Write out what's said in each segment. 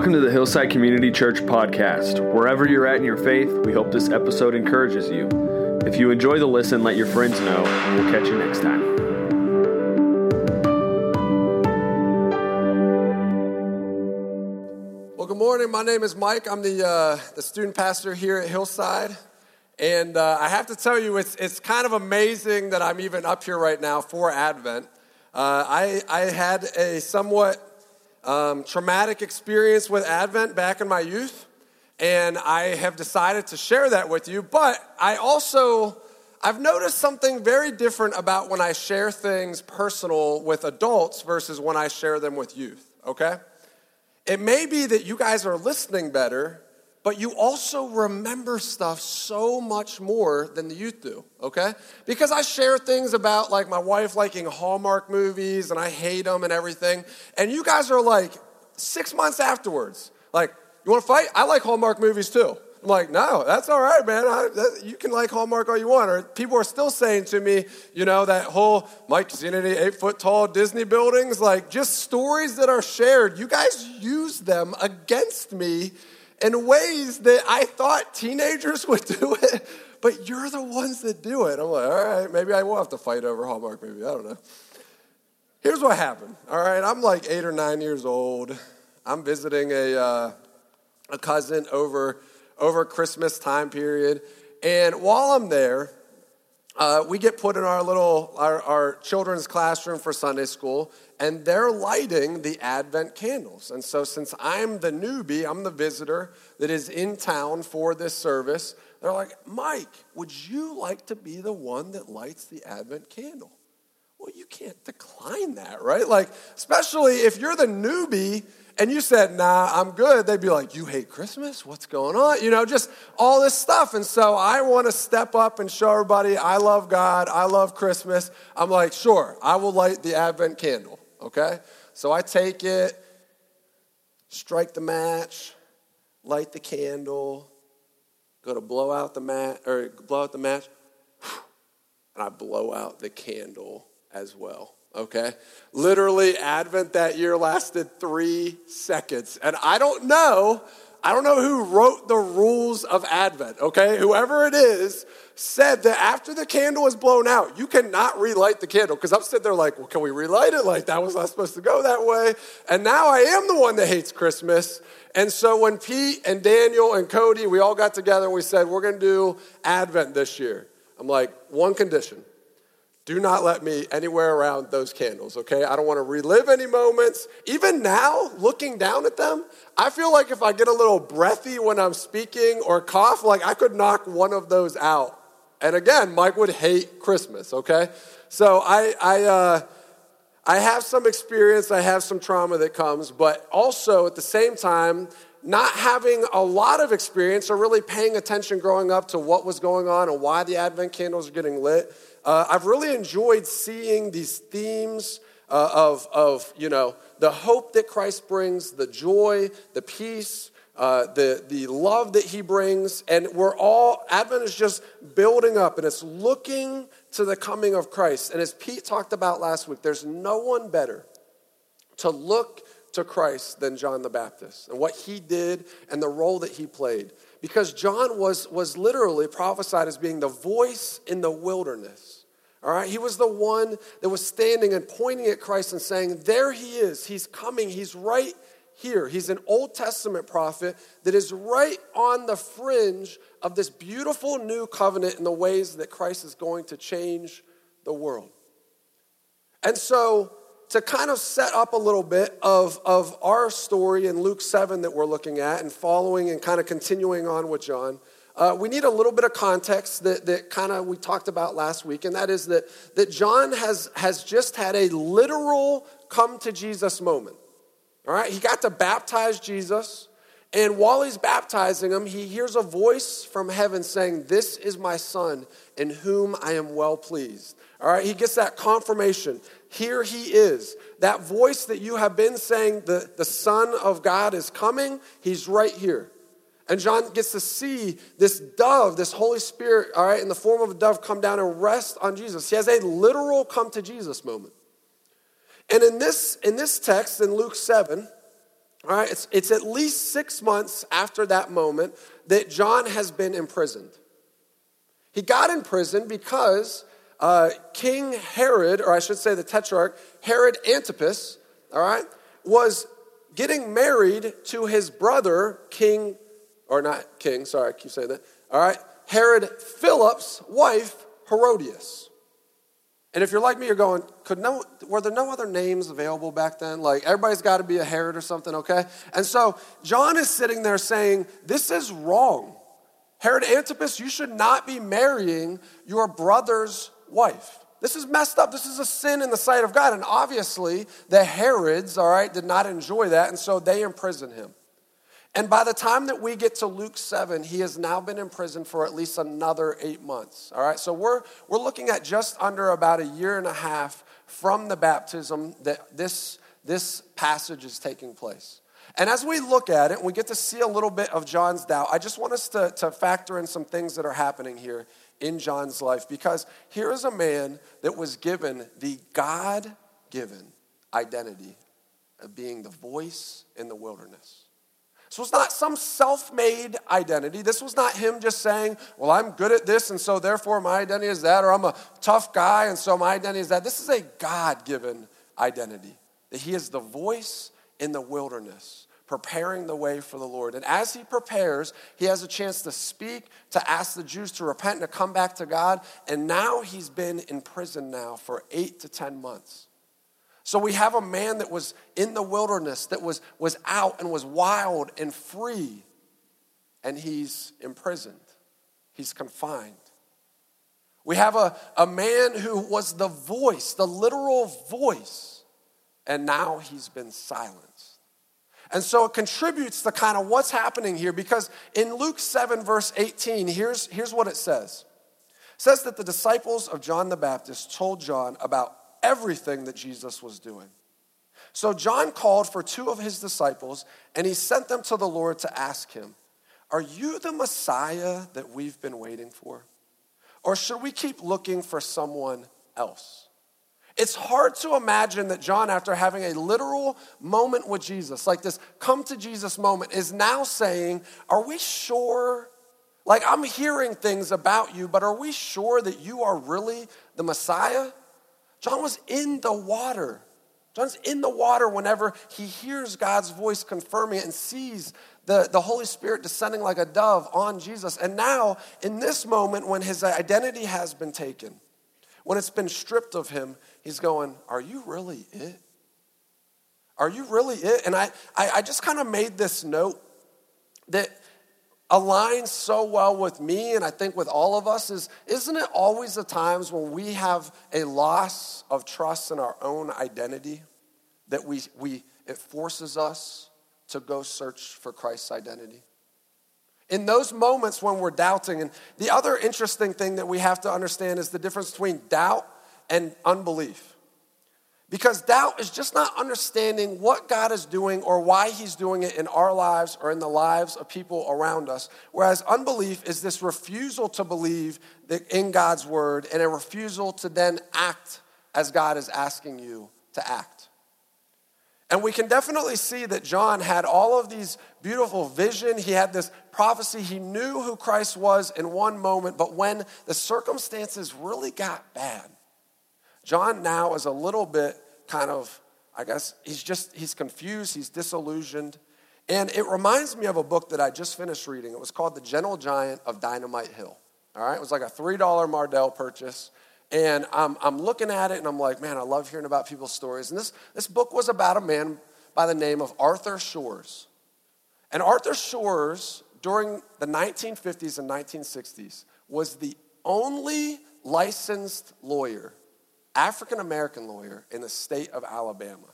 Welcome to the Hillside Community Church podcast. Wherever you're at in your faith, we hope this episode encourages you. If you enjoy the listen, let your friends know, and we'll catch you next time. Well, good morning. My name is Mike. I'm the, uh, the student pastor here at Hillside. And uh, I have to tell you, it's, it's kind of amazing that I'm even up here right now for Advent. Uh, I, I had a somewhat um, traumatic experience with Advent back in my youth, and I have decided to share that with you. But I also, I've noticed something very different about when I share things personal with adults versus when I share them with youth, okay? It may be that you guys are listening better but you also remember stuff so much more than the youth do, okay? Because I share things about like my wife liking Hallmark movies and I hate them and everything. And you guys are like six months afterwards, like, you wanna fight? I like Hallmark movies too. I'm like, no, that's all right, man. I, that, you can like Hallmark all you want. Or people are still saying to me, you know, that whole, Mike, seen eight foot tall Disney buildings? Like, just stories that are shared. You guys use them against me in ways that I thought teenagers would do it, but you're the ones that do it. I'm like, all right, maybe I will have to fight over Hallmark movie. I don't know. Here's what happened. All right, I'm like eight or nine years old. I'm visiting a, uh, a cousin over, over Christmas time period. And while I'm there, uh, we get put in our little our, our, children's classroom for sunday school and they're lighting the advent candles and so since i'm the newbie i'm the visitor that is in town for this service they're like mike would you like to be the one that lights the advent candle well you can't decline that right like especially if you're the newbie and you said, nah, I'm good, they'd be like, you hate Christmas? What's going on? You know, just all this stuff. And so I want to step up and show everybody I love God, I love Christmas. I'm like, sure, I will light the Advent candle, okay? So I take it, strike the match, light the candle, go to blow out the mat or blow out the match, and I blow out the candle as well okay? Literally, Advent that year lasted three seconds. And I don't know, I don't know who wrote the rules of Advent, okay? Whoever it is said that after the candle is blown out, you cannot relight the candle. Because I'm sitting there like, well, can we relight it? Like, that was not supposed to go that way. And now I am the one that hates Christmas. And so when Pete and Daniel and Cody, we all got together and we said, we're going to do Advent this year. I'm like, one condition do not let me anywhere around those candles, okay? I don't want to relive any moments. Even now, looking down at them, I feel like if I get a little breathy when I'm speaking or cough, like I could knock one of those out. And again, Mike would hate Christmas, okay? So I, I, uh, I have some experience, I have some trauma that comes, but also at the same time, not having a lot of experience or really paying attention growing up to what was going on and why the Advent candles are getting lit uh, I've really enjoyed seeing these themes uh, of, of, you know, the hope that Christ brings, the joy, the peace, uh, the, the love that he brings. And we're all, Advent is just building up and it's looking to the coming of Christ. And as Pete talked about last week, there's no one better to look to Christ than John the Baptist and what he did and the role that he played because John was, was literally prophesied as being the voice in the wilderness. All right, he was the one that was standing and pointing at Christ and saying, There he is, he's coming, he's right here. He's an Old Testament prophet that is right on the fringe of this beautiful new covenant in the ways that Christ is going to change the world. And so, to kind of set up a little bit of, of our story in Luke 7 that we're looking at and following and kind of continuing on with John, uh, we need a little bit of context that, that kind of we talked about last week, and that is that, that John has, has just had a literal come to Jesus moment. All right, he got to baptize Jesus, and while he's baptizing him, he hears a voice from heaven saying, This is my son in whom I am well pleased. All right, he gets that confirmation. Here he is. That voice that you have been saying, the, the Son of God is coming, he's right here. And John gets to see this dove, this Holy Spirit, all right, in the form of a dove come down and rest on Jesus. He has a literal come to Jesus moment. And in this, in this text, in Luke 7, All right, it's, it's at least six months after that moment that John has been imprisoned. He got in prison because uh, King Herod, or I should say the tetrarch, Herod Antipas, all right, was getting married to his brother, King, or not King, sorry, I keep saying that, all right, Herod Philip's wife, Herodias. And if you're like me, you're going, could no, were there no other names available back then? Like everybody's got to be a Herod or something, okay? And so John is sitting there saying, this is wrong. Herod Antipas, you should not be marrying your brother's wife. This is messed up. This is a sin in the sight of God. And obviously, the Herods, all right, did not enjoy that. And so they imprison him. And by the time that we get to Luke 7, he has now been in prison for at least another eight months. All right, so we're, we're looking at just under about a year and a half from the baptism that this, this passage is taking place. And as we look at it, we get to see a little bit of John's doubt, I just want us to, to factor in some things that are happening here in John's life because here is a man that was given the God given identity of being the voice in the wilderness. This was not some self made identity. This was not him just saying, Well, I'm good at this, and so therefore my identity is that, or I'm a tough guy, and so my identity is that. This is a God given identity, that he is the voice in the wilderness, preparing the way for the Lord. And as he prepares, he has a chance to speak, to ask the Jews to repent and to come back to God. And now he's been in prison now for eight to 10 months. So we have a man that was in the wilderness, that was, was out and was wild and free, and he's imprisoned, he's confined. We have a, a man who was the voice, the literal voice, and now he's been silenced. And so it contributes to kind of what's happening here because in Luke 7, verse 18, here's, here's what it says. It says that the disciples of John the Baptist told John about everything that Jesus was doing. So John called for two of his disciples and he sent them to the Lord to ask him, Are you the Messiah that we've been waiting for? Or should we keep looking for someone else? It's hard to imagine that John, after having a literal moment with Jesus, like this come to Jesus moment, is now saying, Are we sure? Like, I'm hearing things about you, but are we sure that you are really the Messiah? John was in the water. John's in the water whenever he hears God's voice confirming it and sees the, the Holy Spirit descending like a dove on Jesus. And now, in this moment, when his identity has been taken, when it's been stripped of him, he's going, Are you really it? Are you really it? And I, I, I just kind of made this note that aligns so well with me and I think with all of us is isn't it always the times when we have a loss of trust in our own identity that we, we it forces us to go search for Christ's identity? In those moments when we're doubting, and the other interesting thing that we have to understand is the difference between doubt and unbelief. Because doubt is just not understanding what God is doing or why He's doing it in our lives or in the lives of people around us. Whereas unbelief is this refusal to believe in God's word and a refusal to then act as God is asking you to act. And we can definitely see that John had all of these beautiful vision. He had this prophecy. He knew who Christ was in one moment, but when the circumstances really got bad, John now is a little bit kind of, I guess, he's just, he's confused, he's disillusioned. And it reminds me of a book that I just finished reading. It was called The Gentle Giant of Dynamite Hill. All right, it was like a $3 Mardel purchase. And I'm, I'm looking at it and I'm like, man, I love hearing about people's stories. And this, this book was about a man by the name of Arthur Shores. And Arthur Shores, during the 1950s and 1960s, was the only licensed lawyer African American lawyer in the state of Alabama.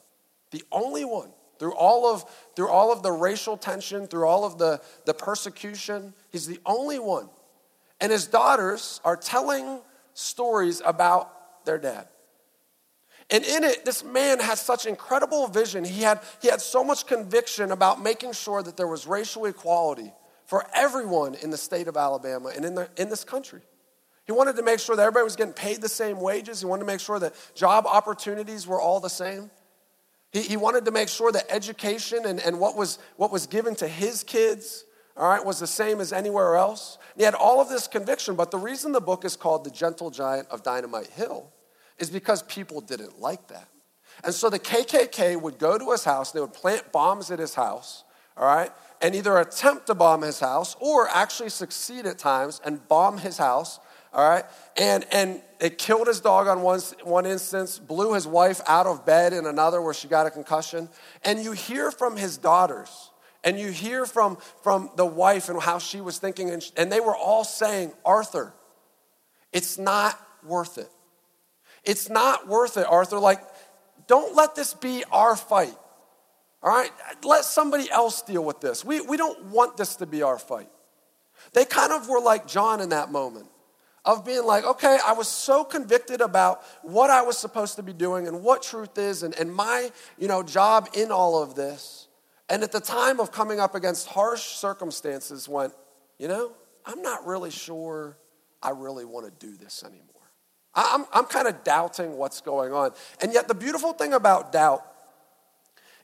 The only one. Through all of, through all of the racial tension, through all of the, the persecution, he's the only one. And his daughters are telling stories about their dad. And in it, this man has such incredible vision. He had, he had so much conviction about making sure that there was racial equality for everyone in the state of Alabama and in, the, in this country. He wanted to make sure that everybody was getting paid the same wages. He wanted to make sure that job opportunities were all the same. He, he wanted to make sure that education and, and what, was, what was given to his kids, all right, was the same as anywhere else. he had all of this conviction, but the reason the book is called The Gentle Giant of Dynamite Hill is because people didn't like that. And so the KKK would go to his house, they would plant bombs at his house, all right, and either attempt to bomb his house or actually succeed at times and bomb his house, all right, and, and it killed his dog on one, one instance, blew his wife out of bed in another where she got a concussion. And you hear from his daughters, and you hear from, from the wife and how she was thinking, and, and they were all saying, Arthur, it's not worth it. It's not worth it, Arthur. Like, don't let this be our fight. All right? Let somebody else deal with this. We, we don't want this to be our fight. They kind of were like John in that moment of being like, okay, I was so convicted about what I was supposed to be doing and what truth is and, and my, you know, job in all of this. And at the time of coming up against harsh circumstances, went, you know, I'm not really sure I really want to do this anymore. I'm, I'm kind of doubting what's going on. And yet, the beautiful thing about doubt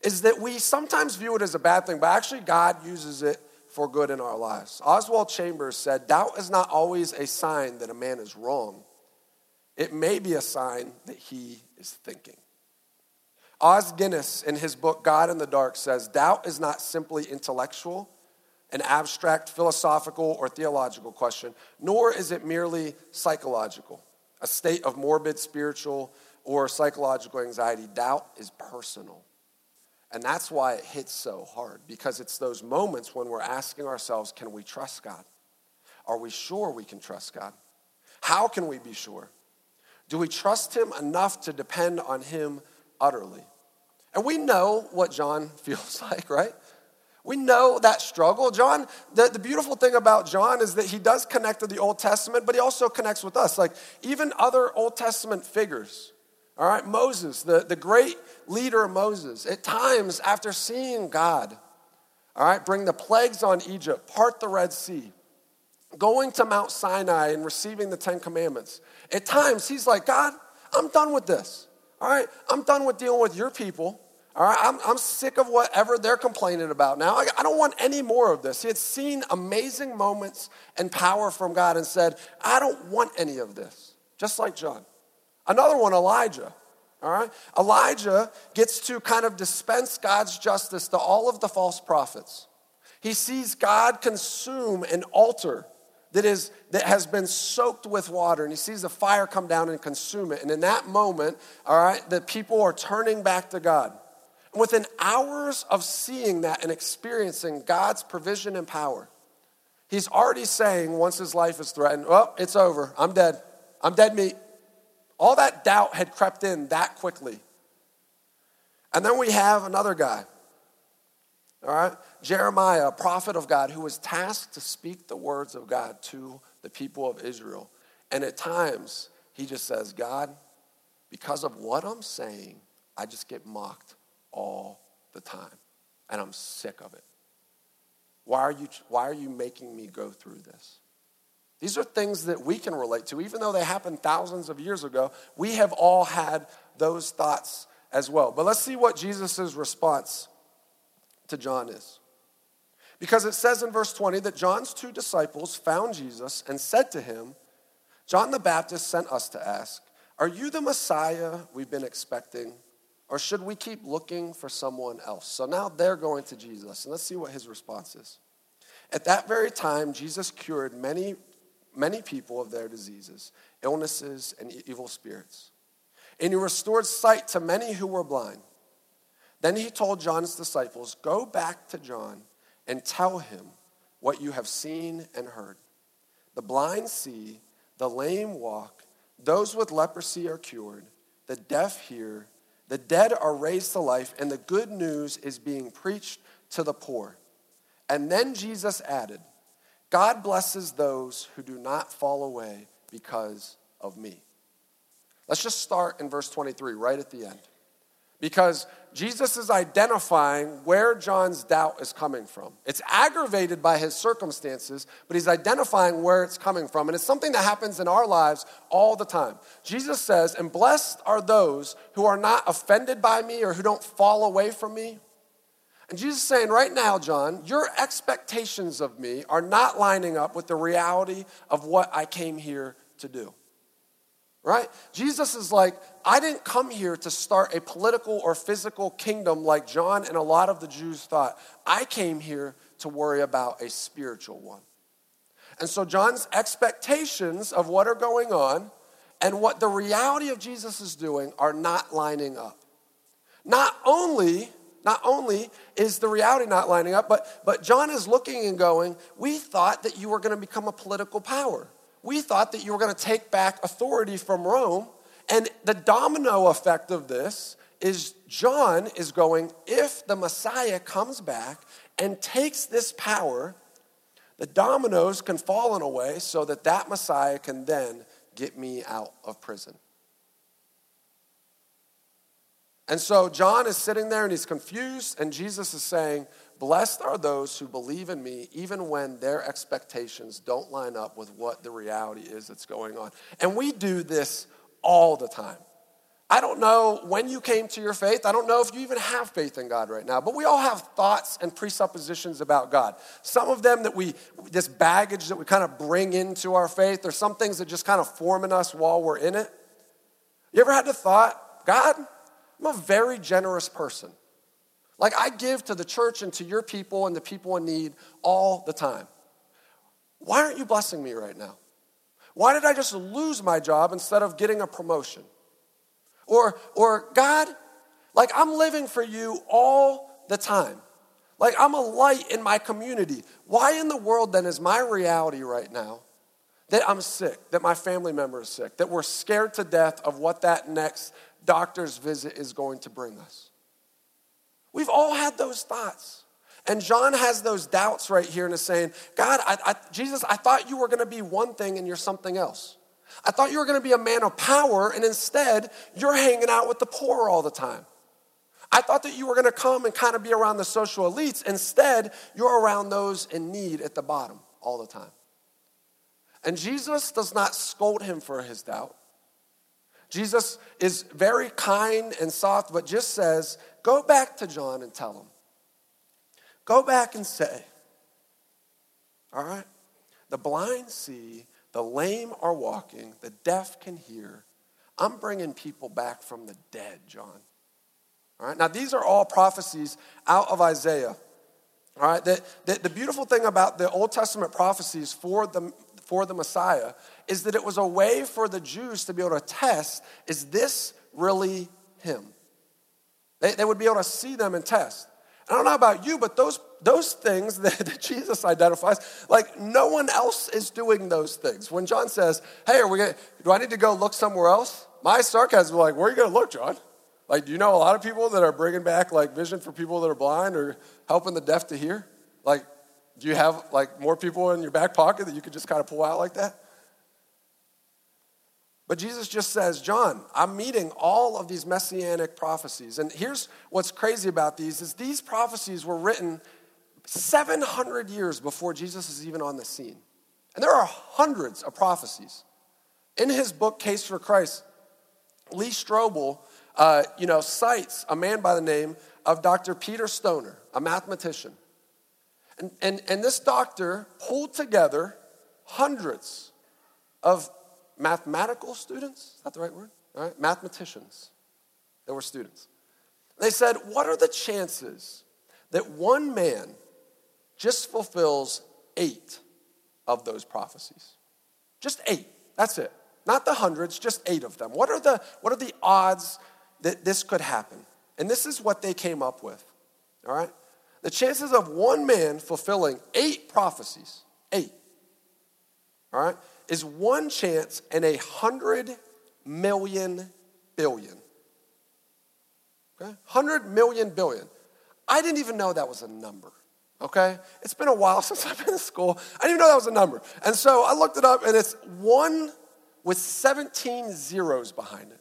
is that we sometimes view it as a bad thing, but actually, God uses it for good in our lives. Oswald Chambers said, Doubt is not always a sign that a man is wrong, it may be a sign that he is thinking. Os Guinness, in his book God in the Dark, says, Doubt is not simply intellectual, an abstract philosophical or theological question, nor is it merely psychological a state of morbid spiritual or psychological anxiety. Doubt is personal. And that's why it hits so hard, because it's those moments when we're asking ourselves, can we trust God? Are we sure we can trust God? How can we be sure? Do we trust Him enough to depend on Him utterly? And we know what John feels like, right? We know that struggle. John, the, the beautiful thing about John is that he does connect to the Old Testament, but he also connects with us. Like even other Old Testament figures, all right, Moses, the, the great leader Moses, at times after seeing God, all right, bring the plagues on Egypt, part the Red Sea, going to Mount Sinai and receiving the Ten Commandments, at times he's like, God, I'm done with this. All right, I'm done with dealing with your people. All right, I'm, I'm sick of whatever they're complaining about now. I, I don't want any more of this. He had seen amazing moments and power from God and said, I don't want any of this, just like John. Another one, Elijah. All right, Elijah gets to kind of dispense God's justice to all of the false prophets. He sees God consume an altar that, is, that has been soaked with water, and he sees the fire come down and consume it. And in that moment, all right, the people are turning back to God. And Within hours of seeing that and experiencing God's provision and power, he's already saying, once his life is threatened, well, it's over. I'm dead. I'm dead meat. All that doubt had crept in that quickly. And then we have another guy, all right? Jeremiah, a prophet of God, who was tasked to speak the words of God to the people of Israel. And at times, he just says, God, because of what I'm saying, I just get mocked all the time. And I'm sick of it. Why are you, why are you making me go through this? These are things that we can relate to. Even though they happened thousands of years ago, we have all had those thoughts as well. But let's see what Jesus' response to John is. Because it says in verse 20 that John's two disciples found Jesus and said to him, John the Baptist sent us to ask, Are you the Messiah we've been expecting? Or should we keep looking for someone else? So now they're going to Jesus, and let's see what his response is. At that very time, Jesus cured many, many people of their diseases, illnesses, and evil spirits. And he restored sight to many who were blind. Then he told John's disciples, Go back to John and tell him what you have seen and heard. The blind see, the lame walk, those with leprosy are cured, the deaf hear the dead are raised to life, and the good news is being preached to the poor. And then Jesus added, God blesses those who do not fall away because of me. Let's just start in verse 23, right at the end. because Jesus is identifying where John's doubt is coming from. It's aggravated by his circumstances, but he's identifying where it's coming from. And it's something that happens in our lives all the time. Jesus says, And blessed are those who are not offended by me or who don't fall away from me. And Jesus is saying, right now, John, your expectations of me are not lining up with the reality of what I came here to do right? Jesus is like, I didn't come here to start a political or physical kingdom like John and a lot of the Jews thought. I came here to worry about a spiritual one. And so John's expectations of what are going on and what the reality of Jesus is doing are not lining up. Not only not only is the reality not lining up, but, but John is looking and going, We thought that you were going to become a political power we thought that you were going to take back authority from Rome. And the domino effect of this is John is going, if the Messiah comes back and takes this power, the dominoes can fall in a way so that that Messiah can then get me out of prison. And so John is sitting there and he's confused, and Jesus is saying, Blessed are those who believe in me, even when their expectations don't line up with what the reality is that's going on. And we do this all the time. I don't know when you came to your faith. I don't know if you even have faith in God right now, but we all have thoughts and presuppositions about God. Some of them that we, this baggage that we kind of bring into our faith, there's some things that just kind of form in us while we're in it. You ever had the thought, God, I'm a very generous person. Like I give to the church and to your people and the people in need all the time. Why aren't you blessing me right now? Why did I just lose my job instead of getting a promotion? Or, or God, like I'm living for you all the time. Like I'm a light in my community. Why in the world then is my reality right now that I'm sick, that my family member is sick, that we're scared to death of what that next doctor's visit is going to bring us? We've all had those thoughts. And John has those doubts right here and is saying, God, I, I, Jesus, I thought you were going to be one thing and you're something else. I thought you were going to be a man of power, and instead, you're hanging out with the poor all the time. I thought that you were going to come and kind of be around the social elites. Instead, you're around those in need at the bottom all the time. And Jesus does not scold him for his doubt. Jesus is very kind and soft, but just says, Go back to John and tell him. Go back and say, all right, the blind see, the lame are walking, the deaf can hear. I'm bringing people back from the dead, John. All right, now these are all prophecies out of Isaiah. All right, the, the, the beautiful thing about the Old Testament prophecies for the, for the Messiah is that it was a way for the Jews to be able to test is this really him? They, they would be able to see them and test. I don't know about you, but those, those things that, that, Jesus identifies, like no one else is doing those things. When John says, hey, are we gonna, do I need to go look somewhere else? My sarcasm is like, where are you going to look, John? Like, do you know a lot of people that are bringing back like vision for people that are blind or helping the deaf to hear? Like, do you have like more people in your back pocket that you could just kind of pull out like that? But Jesus just says, John, I'm meeting all of these messianic prophecies. And here's what's crazy about these is these prophecies were written 700 years before Jesus is even on the scene. And there are hundreds of prophecies. In his book, Case for Christ, Lee Strobel, uh, you know, cites a man by the name of Dr. Peter Stoner, a mathematician. And, and, and this doctor pulled together hundreds of mathematical students, is that the right word? All right, mathematicians. They were students. They said, What are the chances that one man just fulfills eight of those prophecies? Just eight. That's it. Not the hundreds, just eight of them. What are the, what are the odds that this could happen? And this is what they came up with. All right? The chances of one man fulfilling eight prophecies, eight, all right, is one chance in a hundred million billion. Okay? Hundred million billion. I didn't even know that was a number. Okay? It's been a while since I've been in school. I didn't even know that was a number. And so I looked it up and it's one with 17 zeros behind it.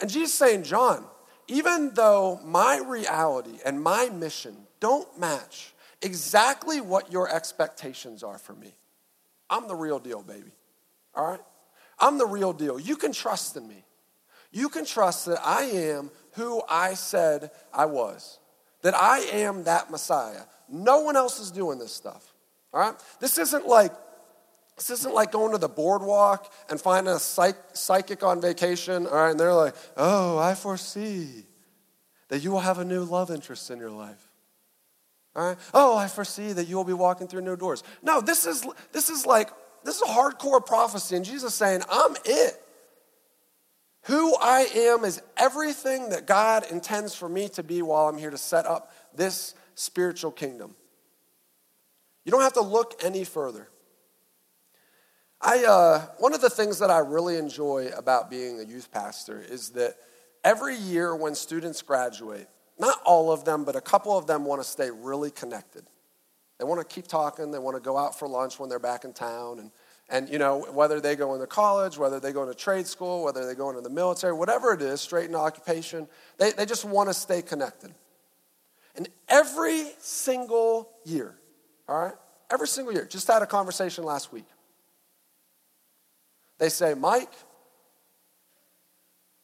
And Jesus saying, John, even though my reality and my mission don't match exactly what your expectations are for me, I'm the real deal, baby. All right? I'm the real deal. You can trust in me. You can trust that I am who I said I was, that I am that Messiah. No one else is doing this stuff. All right? This isn't like this isn't like going to the boardwalk and finding a psych, psychic on vacation, all right, and they're like, oh, I foresee that you will have a new love interest in your life. Oh, I foresee that you will be walking through new doors. No, this is this is like this is a hardcore prophecy, and Jesus saying, I'm it. Who I am is everything that God intends for me to be while I'm here to set up this spiritual kingdom. You don't have to look any further. I, uh, one of the things that I really enjoy about being a youth pastor is that every year when students graduate, not all of them, but a couple of them want to stay really connected. They want to keep talking, they want to go out for lunch when they're back in town. And, and you know, whether they go into college, whether they go into trade school, whether they go into the military, whatever it is, straight into occupation, they, they just want to stay connected. And every single year, all right, every single year, just had a conversation last week they say, Mike,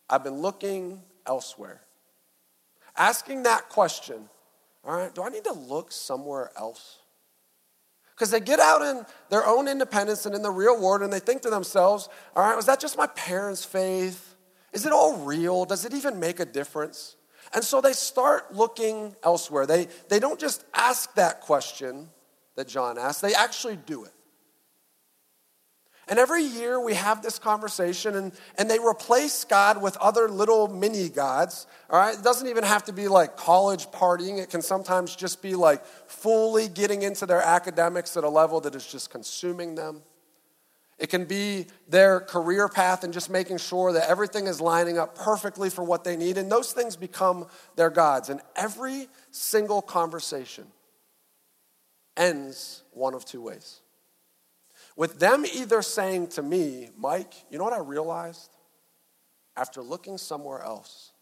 I've been looking elsewhere. Asking that question, all right, do I need to look somewhere else? Because they get out in their own independence and in the real world and they think to themselves, all right, was that just my parents' faith? Is it all real? Does it even make a difference? And so they start looking elsewhere. They, they don't just ask that question that John asked, they actually do it. And every year we have this conversation, and, and they replace God with other little mini gods. All right? It doesn't even have to be like college partying, it can sometimes just be like fully getting into their academics at a level that is just consuming them. It can be their career path and just making sure that everything is lining up perfectly for what they need. And those things become their gods. And every single conversation ends one of two ways. With them either saying to me, Mike, you know what I realized? After looking somewhere else,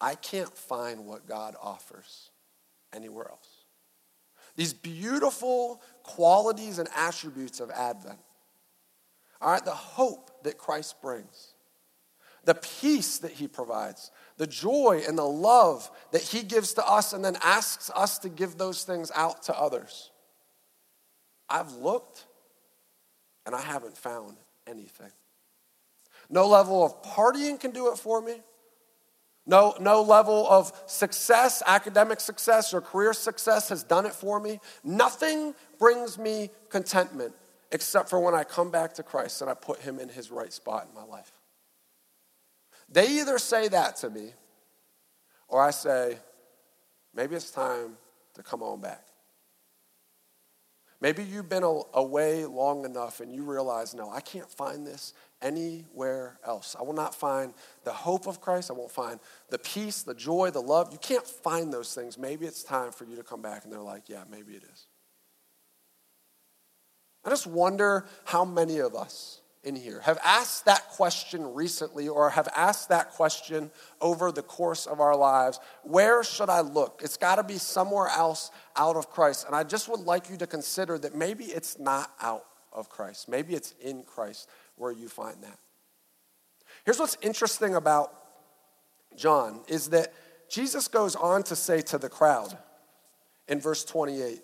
I can't find what God offers anywhere else. These beautiful qualities and attributes of Advent. All right, the hope that Christ brings, the peace that he provides, the joy and the love that he gives to us and then asks us to give those things out to others. I've looked and I haven't found anything. No level of partying can do it for me. No, no level of success, academic success, or career success has done it for me. Nothing brings me contentment except for when I come back to Christ and I put him in his right spot in my life. They either say that to me, or I say, maybe it's time to come on back. Maybe you've been away long enough and you realize, no, I can't find this anywhere else. I will not find the hope of Christ. I won't find the peace, the joy, the love. You can't find those things. Maybe it's time for you to come back. And they're like, yeah, maybe it is. I just wonder how many of us in here have asked that question recently or have asked that question over the course of our lives where should I look? It's got to be somewhere else out of Christ. And I just would like you to consider that maybe it's not out of Christ, maybe it's in Christ where you find that. Here's what's interesting about John is that Jesus goes on to say to the crowd in verse 28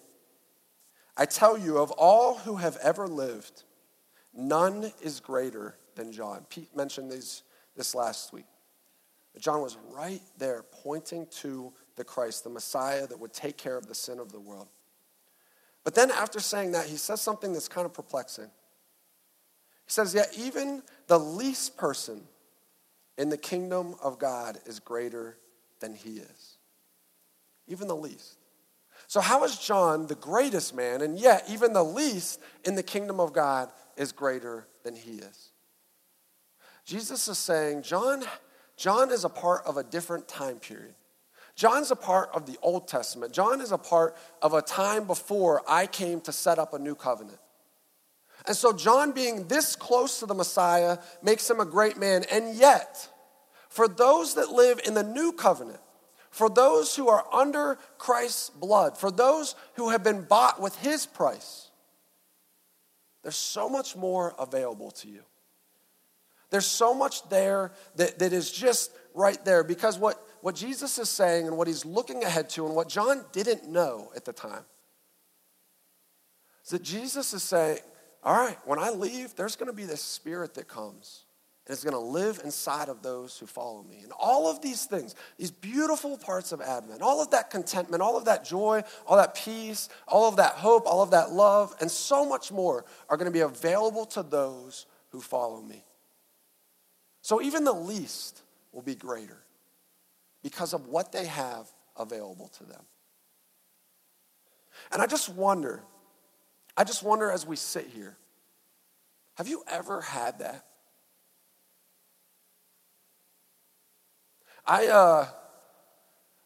I tell you, of all who have ever lived, None is greater than John. Pete mentioned these, this last week. John was right there pointing to the Christ, the Messiah that would take care of the sin of the world. But then after saying that, he says something that's kind of perplexing. He says, Yet even the least person in the kingdom of God is greater than he is. Even the least. So, how is John the greatest man, and yet even the least in the kingdom of God is greater than he is. Jesus is saying, John, John is a part of a different time period. John's a part of the Old Testament. John is a part of a time before I came to set up a new covenant. And so, John being this close to the Messiah makes him a great man. And yet, for those that live in the new covenant, for those who are under Christ's blood, for those who have been bought with his price, there's so much more available to you. There's so much there that, that is just right there because what, what Jesus is saying and what he's looking ahead to and what John didn't know at the time is that Jesus is saying, All right, when I leave, there's going to be this spirit that comes and it's going to live inside of those who follow me. And all of these things, these beautiful parts of Advent, all of that contentment, all of that joy, all that peace, all of that hope, all of that love, and so much more are going to be available to those who follow me. So even the least will be greater because of what they have available to them. And I just wonder, I just wonder as we sit here, have you ever had that? I uh,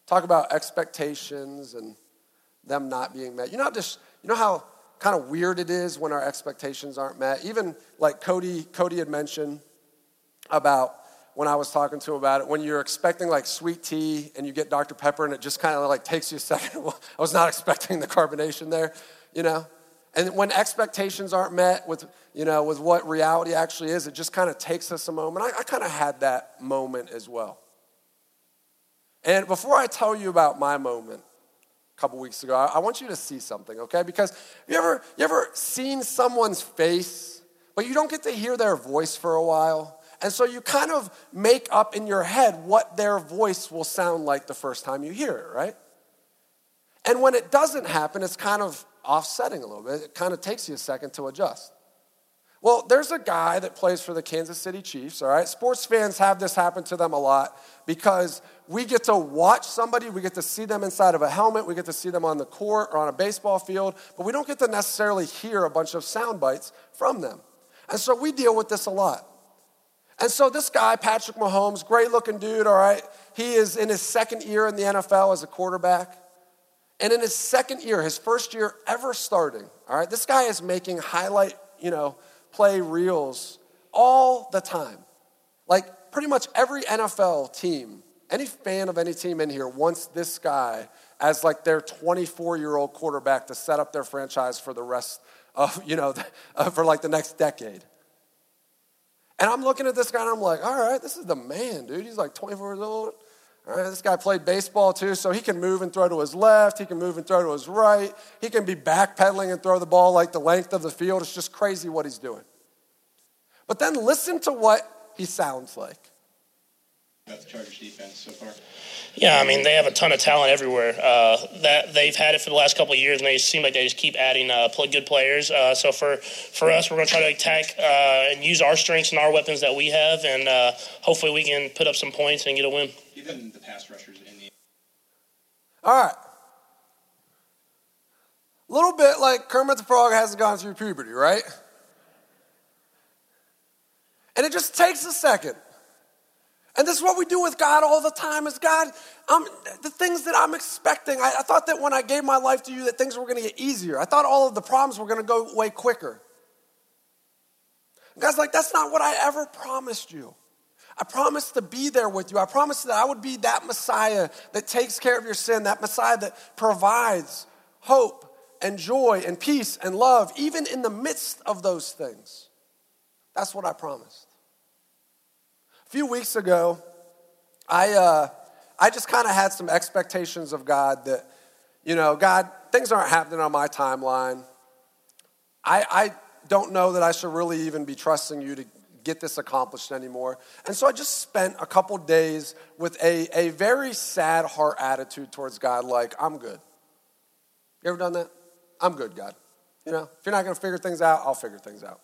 talk about expectations and them not being met. You know, just you know how kind of weird it is when our expectations aren't met. Even like Cody, Cody had mentioned about when I was talking to him about it, when you're expecting like sweet tea and you get Dr. Pepper and it just kind of like takes you a second. I was not expecting the carbonation there, you know? And when expectations aren't met with, you know, with what reality actually is, it just kind of takes us a moment. I, I kind of had that moment as well. And before I tell you about my moment a couple weeks ago, I, want you to see something, okay? Because you ever, you ever seen someone's face, but you don't get to hear their voice for a while? And so you kind of make up in your head what their voice will sound like the first time you hear it, right? And when it doesn't happen, it's kind of offsetting a little bit. It kind of takes you a second to adjust. Well, there's a guy that plays for the Kansas City Chiefs, all right? Sports fans have this happen to them a lot because we get to watch somebody, we get to see them inside of a helmet, we get to see them on the court or on a baseball field, but we don't get to necessarily hear a bunch of sound bites from them. And so we deal with this a lot. And so this guy, Patrick Mahomes, great looking dude, all right? He is in his second year in the NFL as a quarterback. And in his second year, his first year ever starting, all right, this guy is making highlight, you know, play reels all the time. Like pretty much every NFL team, any fan of any team in here wants this guy as like their 24 year old quarterback to set up their franchise for the rest of, you know, uh, for like the next decade. And I'm looking at this guy and I'm like, all right, this is the man, dude. He's like 24 years old. All right, this guy played baseball too, so he can move and throw to his left. He can move and throw to his right. He can be backpedaling and throw the ball like the length of the field. It's just crazy what he's doing. But then listen to what he sounds like. About the Chargers defense so far. Yeah, I mean they have a ton of talent everywhere. Uh, that they've had it for the last couple of years, and they seem like they just keep adding uh, good players. Uh, so for for us, we're going to try to attack uh, and use our strengths and our weapons that we have, and uh, hopefully we can put up some points and get a win. Even the pass rushers in the. All right. A little bit like Kermit the Frog hasn't gone through puberty, right? And it just takes a second. And this is what we do with God all the time is God, um, the things that I'm expecting. I, I thought that when I gave my life to you that things were going to get easier. I thought all of the problems were going to go way quicker. God's like, that's not what I ever promised you. I promised to be there with you. I promised that I would be that Messiah that takes care of your sin, that Messiah that provides hope and joy and peace and love, even in the midst of those things. That's what I promised A few weeks ago, I, uh, I just kind of had some expectations of God that, you know, God, things aren't happening on my timeline. I, I don't know that I should really even be trusting you to get this accomplished anymore. And so I just spent a couple days with a, a very sad heart attitude towards God, like, I'm good. You ever done that? I'm good, God. You know, if you're not going to figure things out, I'll figure things out.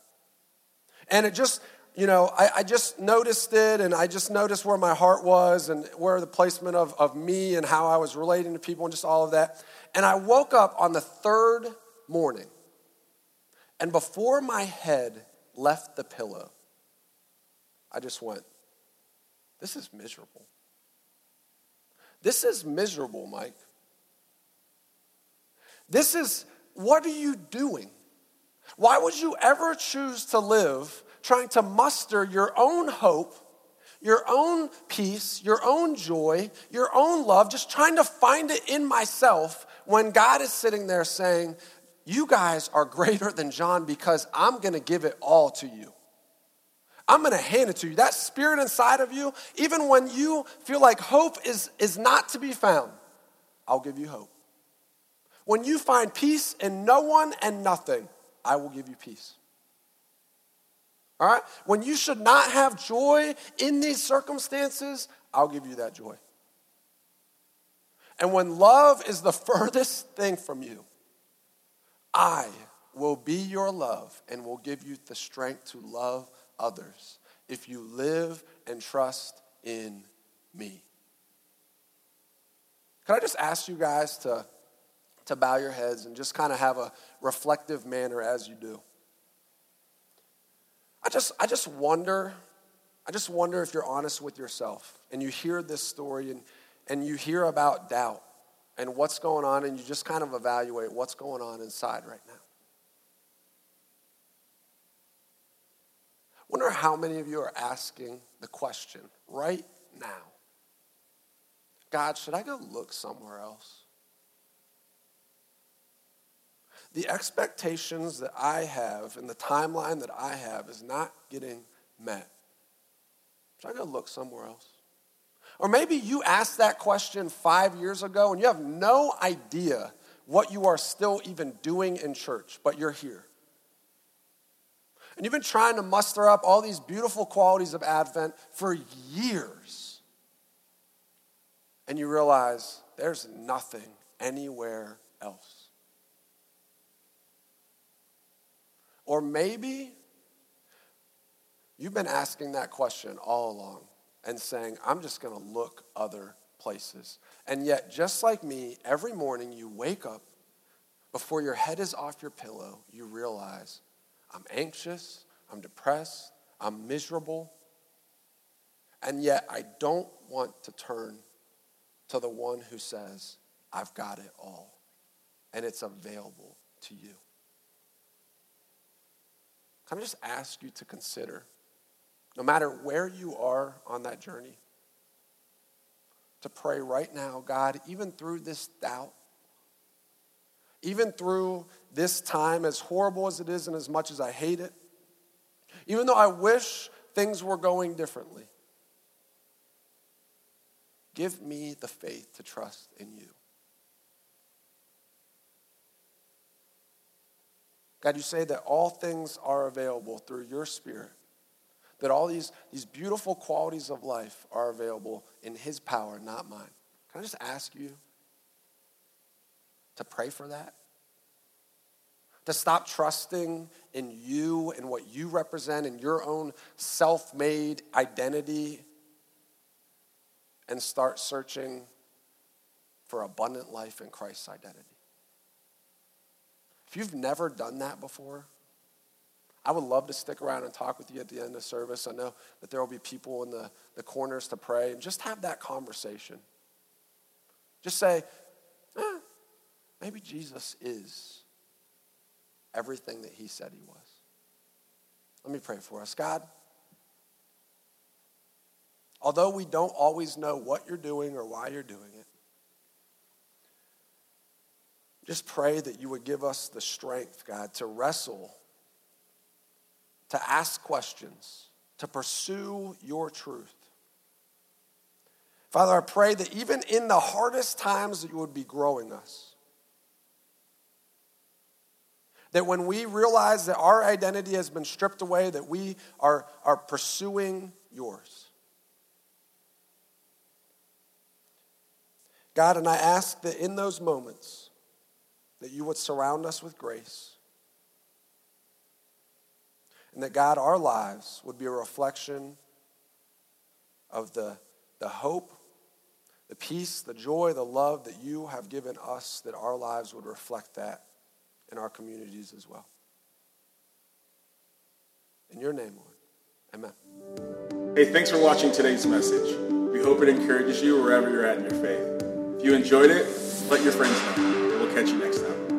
And it just, you know, I, I, just noticed it and I just noticed where my heart was and where the placement of, of me and how I was relating to people and just all of that. And I woke up on the third morning, and before my head left the pillow, I just went, This is miserable. This is miserable, Mike. This is, what are you doing? Why would you ever choose to live trying to muster your own hope, your own peace, your own joy, your own love, just trying to find it in myself when God is sitting there saying, You guys are greater than John because I'm going to give it all to you. I'm going to hand it to you. That spirit inside of you, even when you feel like hope is, is not to be found, I'll give you hope. When you find peace in no one and nothing, I will give you peace. All right? When you should not have joy in these circumstances, I'll give you that joy. And when love is the furthest thing from you, I will be your love and will give you the strength to love others if you live and trust in me. Can I just ask you guys to, to bow your heads and just kind of have a reflective manner as you do? I just, I just wonder, I just wonder if you're honest with yourself and you hear this story and, and you hear about doubt and what's going on and you just kind of evaluate what's going on inside right now. Wonder how many of you are asking the question right now God, should I go look somewhere else? The expectations that I have and the timeline that I have is not getting met. Should I go look somewhere else? Or maybe you asked that question five years ago and you have no idea what you are still even doing in church, but you're here. And you've been trying to muster up all these beautiful qualities of Advent for years. And you realize there's nothing anywhere else. Or maybe you've been asking that question all along and saying, I'm just going to look other places. And yet, just like me, every morning you wake up, before your head is off your pillow, you realize I'm anxious, I'm depressed, I'm miserable, and yet I don't want to turn to the one who says, I've got it all, and it's available to you. Can I just ask you to consider, no matter where you are on that journey, to pray right now, God, even through this doubt, even through this time, as horrible as it is and as much as I hate it, even though I wish things were going differently, give me the faith to trust in you. God, you say that all things are available through your Spirit, that all these, these beautiful qualities of life are available in His power, not mine. Can I just ask you to pray for that? to stop trusting in you and what you represent in your own self made identity and start searching for abundant life in Christ's identity. If you've never done that before, I would love to stick around and talk with you at the end of service. I know that there will be people in the, the corners to pray and just have that conversation. Just say, maybe Jesus is everything that he said he was. Let me pray for us. God, although we don't always know what you're doing or why you're doing it, just pray that you would give us the strength, God, to wrestle, to ask questions, to pursue your truth. Father, I pray that even in the hardest times that you would be growing us. That when we realize that our identity has been stripped away, that we are, are pursuing yours. God, and I ask that in those moments, that you would surround us with grace. And that, God, our lives would be a reflection of the, the hope, the peace, the joy, the love that you have given us, that our lives would reflect that in our communities as well. In your name, Lord. Amen. Hey, thanks for watching today's message. We hope it encourages you wherever you're at in your faith. If you enjoyed it, let your friends know. We'll catch you next time.